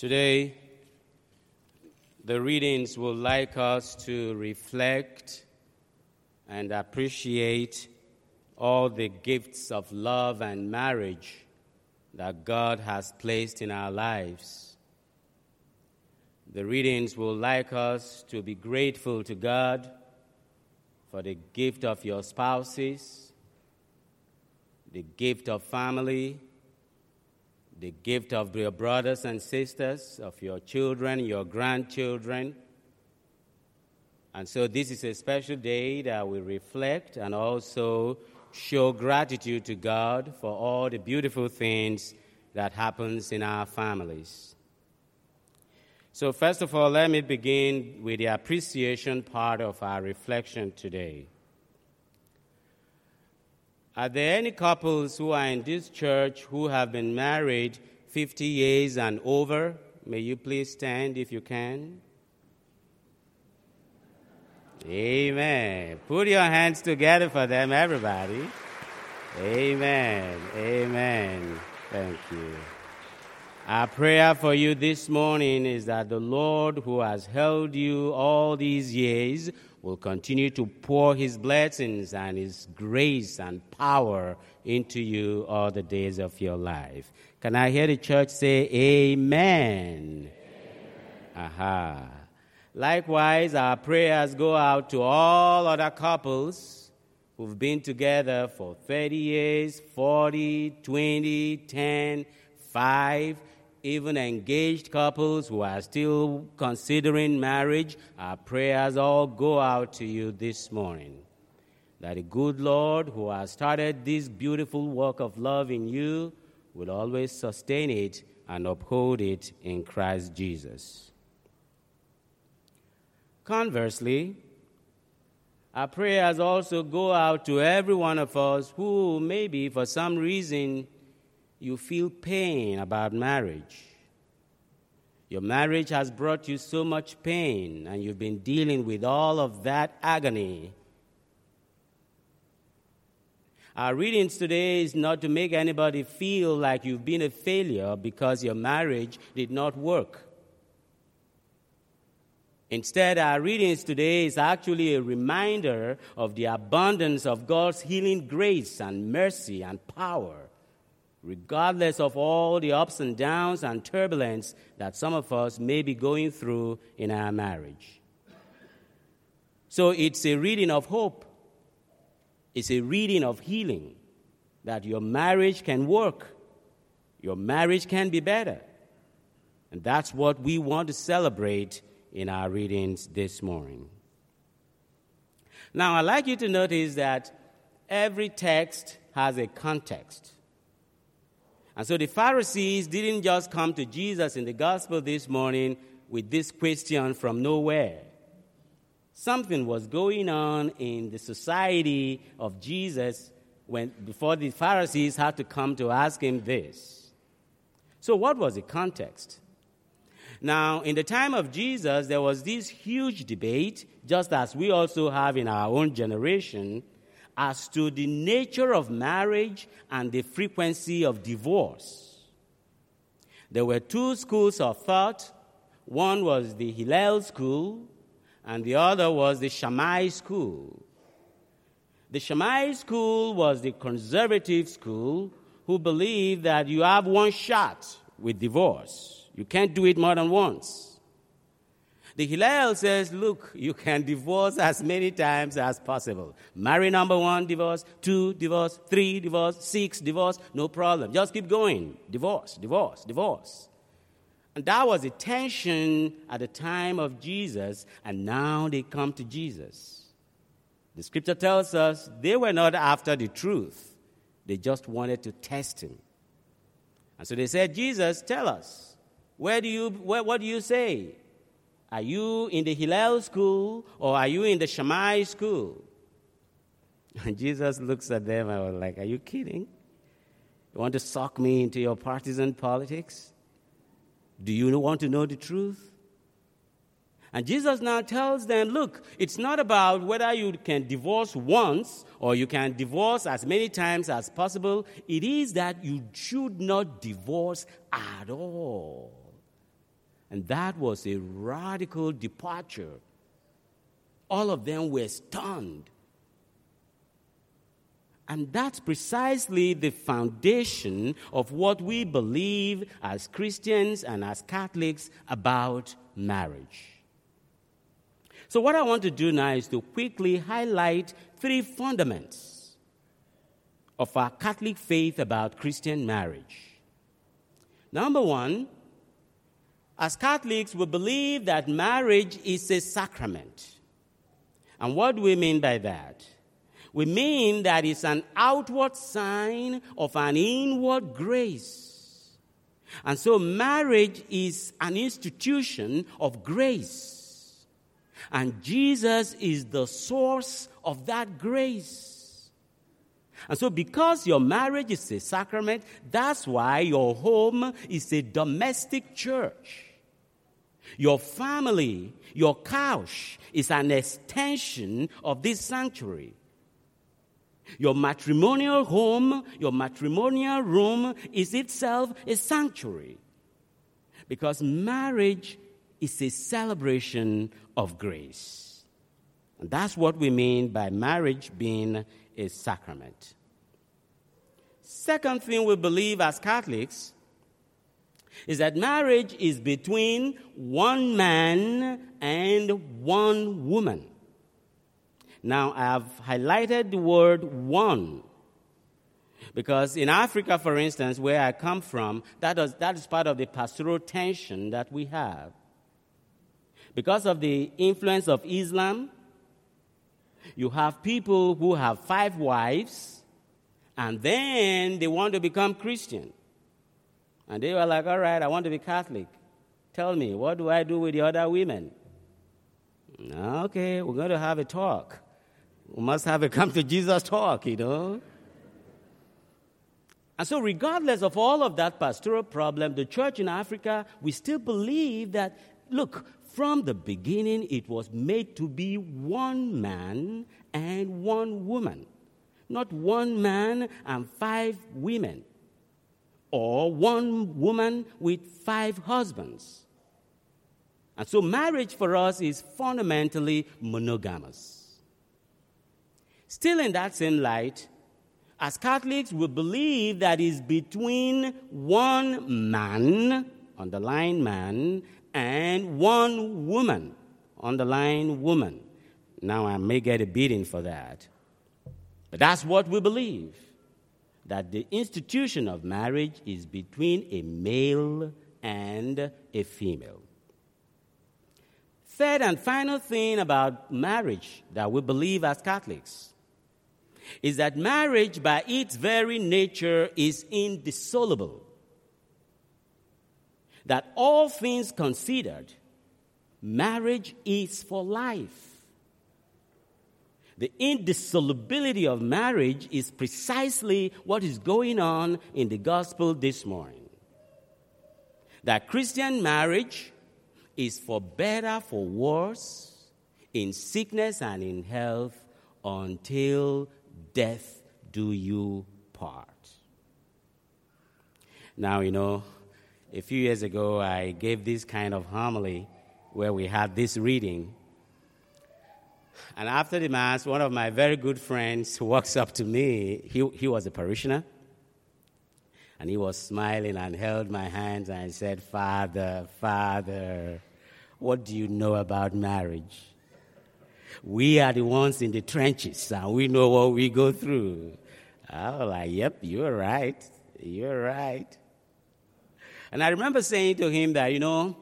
Today, the readings will like us to reflect and appreciate all the gifts of love and marriage that God has placed in our lives. The readings will like us to be grateful to God for the gift of your spouses, the gift of family, the gift of your brothers and sisters, of your children, your grandchildren. And so, this is a special day that we reflect and also show gratitude to God for all the beautiful things that happens in our families. So, first of all, let me begin with the appreciation part of our reflection today. Are there any couples who are in this church who have been married 50 years and over? May you please stand if you can. Amen. Put your hands together for them, everybody. Amen. Amen. Thank you. Our prayer for you this morning is that the Lord, who has held you all these years, will continue to pour his blessings and his grace and power into you all the days of your life. Can I hear the church say amen? amen. Aha. Likewise, our prayers go out to all other couples who've been together for 30 years, 40, 20, 10, 5, even engaged couples who are still considering marriage, our prayers all go out to you this morning. That the good Lord who has started this beautiful work of love in you will always sustain it and uphold it in Christ Jesus. Conversely, our prayers also go out to every one of us who maybe for some reason you feel pain about marriage. Your marriage has brought you so much pain, and you've been dealing with all of that agony. Our readings today is not to make anybody feel like you've been a failure because your marriage did not work. Instead, our readings today is actually a reminder of the abundance of God's healing grace and mercy and power regardless of all the ups and downs and turbulence that some of us may be going through in our marriage. So it's a reading of hope, it's a reading of healing that your marriage can work, your marriage can be better. And that's what we want to celebrate in our readings this morning. Now, I'd like you to notice that every text has a context. And so the Pharisees didn't just come to Jesus in the gospel this morning with this question from nowhere. Something was going on in the society of Jesus when, before the Pharisees had to come to ask him this. So, what was the context? Now, in the time of Jesus, there was this huge debate, just as we also have in our own generation, as to the nature of marriage and the frequency of divorce. There were two schools of thought. One was the Hillel school, and the other was the Shammai school. The Shammai school was the conservative school who believed that you have one shot with divorce. You can't do it more than once. The Hillel says, look, you can divorce as many times as possible. Marry number one, divorce, two, divorce, three, divorce, six, divorce, no problem. Just keep going. Divorce, divorce, divorce. And that was the tension at the time of Jesus, and now they come to Jesus. The scripture tells us they were not after the truth, they just wanted to test him. And so they said, Jesus, tell us, where do you, where, what do you say? Are you in the Hillel school or are you in the Shammai school? And Jesus looks at them and was like, Are you kidding? You want to suck me into your partisan politics? Do you want to know the truth? And Jesus now tells them, look, it's not about whether you can divorce once or you can divorce as many times as possible. It is that you should not divorce at all. And that was a radical departure. All of them were stunned. And that's precisely the foundation of what we believe as Christians and as Catholics about marriage. So, what I want to do now is to quickly highlight three fundaments of our Catholic faith about Christian marriage. Number one, as Catholics, we believe that marriage is a sacrament. And what do we mean by that? We mean that it's an outward sign of an inward grace. And so marriage is an institution of grace. And Jesus is the source of that grace. And so, because your marriage is a sacrament, that's why your home is a domestic church. Your family, your couch, is an extension of this sanctuary. Your matrimonial home, your matrimonial room is itself a sanctuary. Because marriage is a celebration of grace. And that's what we mean by marriage being a sacrament. Second thing we believe as Catholics is that marriage is between one man and one woman. Now, I have highlighted the word one because in Africa, for instance, where I come from, that is, that is part of the pastoral tension that we have. Because of the influence of Islam, you have people who have five wives and then they want to become Christian. And they were like, all right, I want to be Catholic. Tell me, what do I do with the other women? Okay, we're going to have a talk. We must have a come to Jesus talk, you know. And so, regardless of all of that pastoral problem, the church in Africa, we still believe that, look, from the beginning, it was made to be one man and one woman, not one man and five women, or one woman with five husbands. And so, marriage for us is fundamentally monogamous. Still, in that same light, as Catholics, we believe that is between one man, underline man, and one woman, underline woman. Now, I may get a beating for that. But that's what we believe that the institution of marriage is between a male and a female. Third and final thing about marriage that we believe as Catholics is that marriage, by its very nature, is indissoluble. That all things considered, marriage is for life. The indissolubility of marriage is precisely what is going on in the gospel this morning. That Christian marriage is for better, for worse, in sickness and in health, until death do you part. Now, you know, a few years ago, I gave this kind of homily where we had this reading. And after the Mass, one of my very good friends walks up to me. He, he was a parishioner. And he was smiling and held my hands and said, Father, Father, what do you know about marriage? We are the ones in the trenches and we know what we go through. I was like, yep, you're right. You're right. And I remember saying to him that, you know,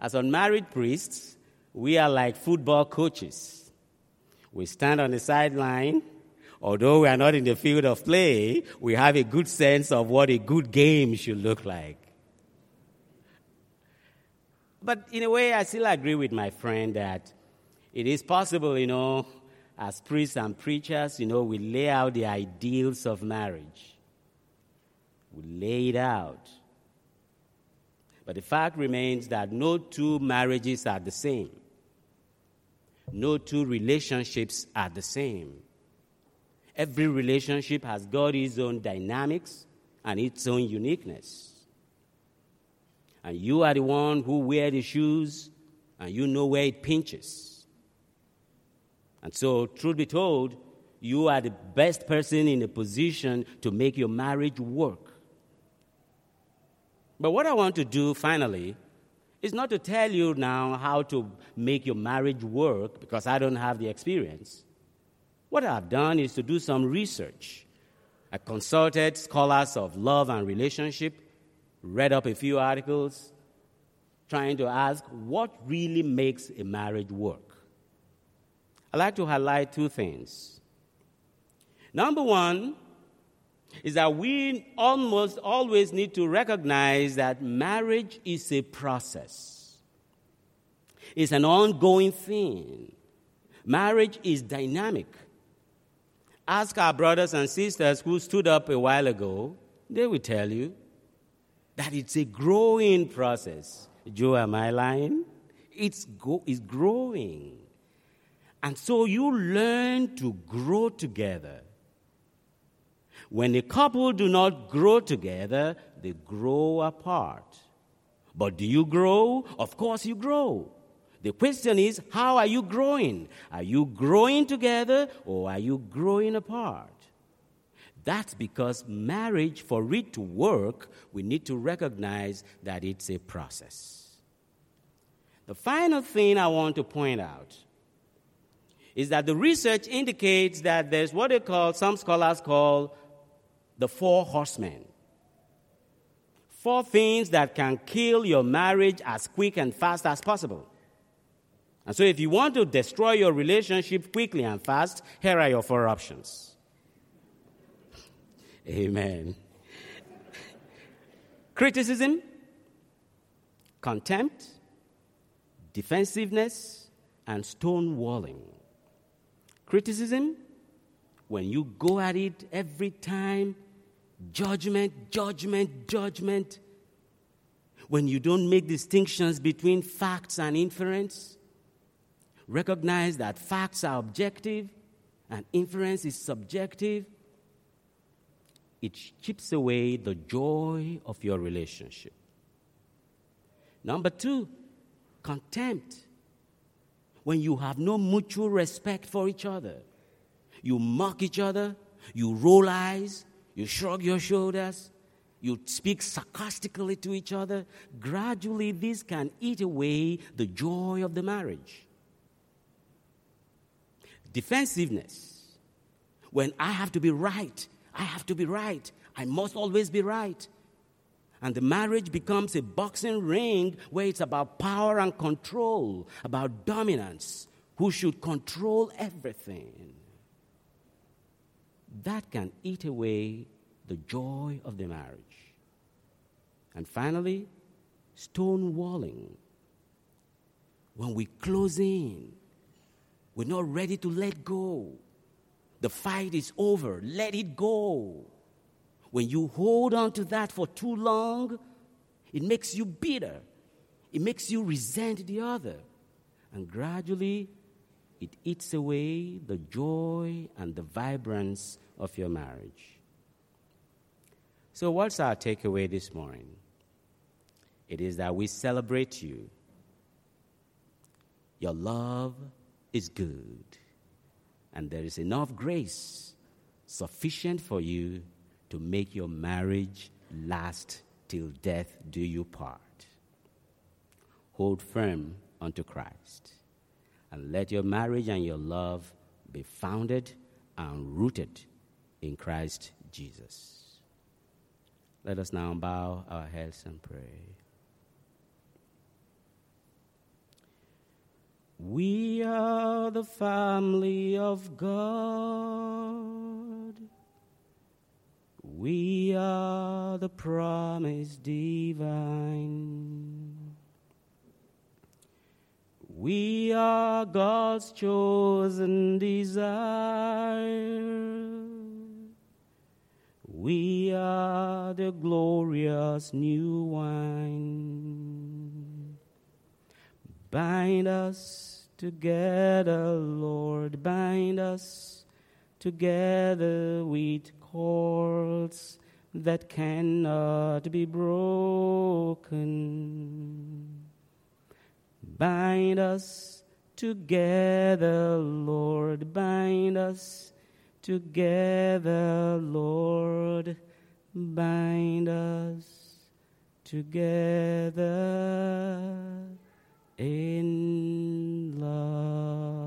as unmarried priests, we are like football coaches. We stand on the sideline. Although we are not in the field of play, we have a good sense of what a good game should look like. But in a way, I still agree with my friend that it is possible, you know, as priests and preachers, you know, we lay out the ideals of marriage. We lay it out. But the fact remains that no two marriages are the same. No two relationships are the same. Every relationship has got its own dynamics and its own uniqueness. and you are the one who wear the shoes, and you know where it pinches. And so, truth be told, you are the best person in a position to make your marriage work. But what I want to do finally is not to tell you now how to make your marriage work because I don't have the experience. What I've done is to do some research. I consulted scholars of love and relationship, read up a few articles, trying to ask what really makes a marriage work. I'd like to highlight two things. Number one is that we almost always need to recognize that marriage is a process, it's an ongoing thing. Marriage is dynamic. Ask our brothers and sisters who stood up a while ago, they will tell you that it's a growing process. Joe, am I lying? It's, go, it's growing. And so you learn to grow together. When a couple do not grow together, they grow apart. But do you grow? Of course you grow. The question is, how are you growing? Are you growing together or are you growing apart? That's because marriage, for it to work, we need to recognize that it's a process. The final thing I want to point out is that the research indicates that there's what they call, some scholars call, the four horsemen. Four things that can kill your marriage as quick and fast as possible. And so, if you want to destroy your relationship quickly and fast, here are your four options. Amen. Criticism, contempt, defensiveness, and stonewalling. Criticism, when you go at it every time, judgment, judgment, judgment. When you don't make distinctions between facts and inference, recognize that facts are objective and inference is subjective, it chips away the joy of your relationship. Number two, contempt. When you have no mutual respect for each other, you mock each other, you roll eyes, you shrug your shoulders, you speak sarcastically to each other. Gradually, this can eat away the joy of the marriage. Defensiveness. When I have to be right, I have to be right. I must always be right. And the marriage becomes a boxing ring where it's about power and control, about dominance. Who should control everything? That can eat away the joy of the marriage. And finally, stonewalling. When we close in, we're not ready to let go. The fight is over. Let it go. When you hold on to that for too long, it makes you bitter. It makes you resent the other. And gradually, it eats away the joy and the vibrance of your marriage. So, what's our takeaway this morning? It is that we celebrate you. Your love is good, and there is enough grace sufficient for you to make your marriage last till death do you part. Hold firm unto Christ, and let your marriage and your love be founded and rooted in Christ Jesus. Let us now bow our heads and pray. We are the family of God. We are the promise divine. We are God's chosen desire. We are the glorious new wine. Bind us together, Lord, bind us together with cords that cannot be broken. Bind us together, Lord. Bind us together, Lord. Bind us together in love.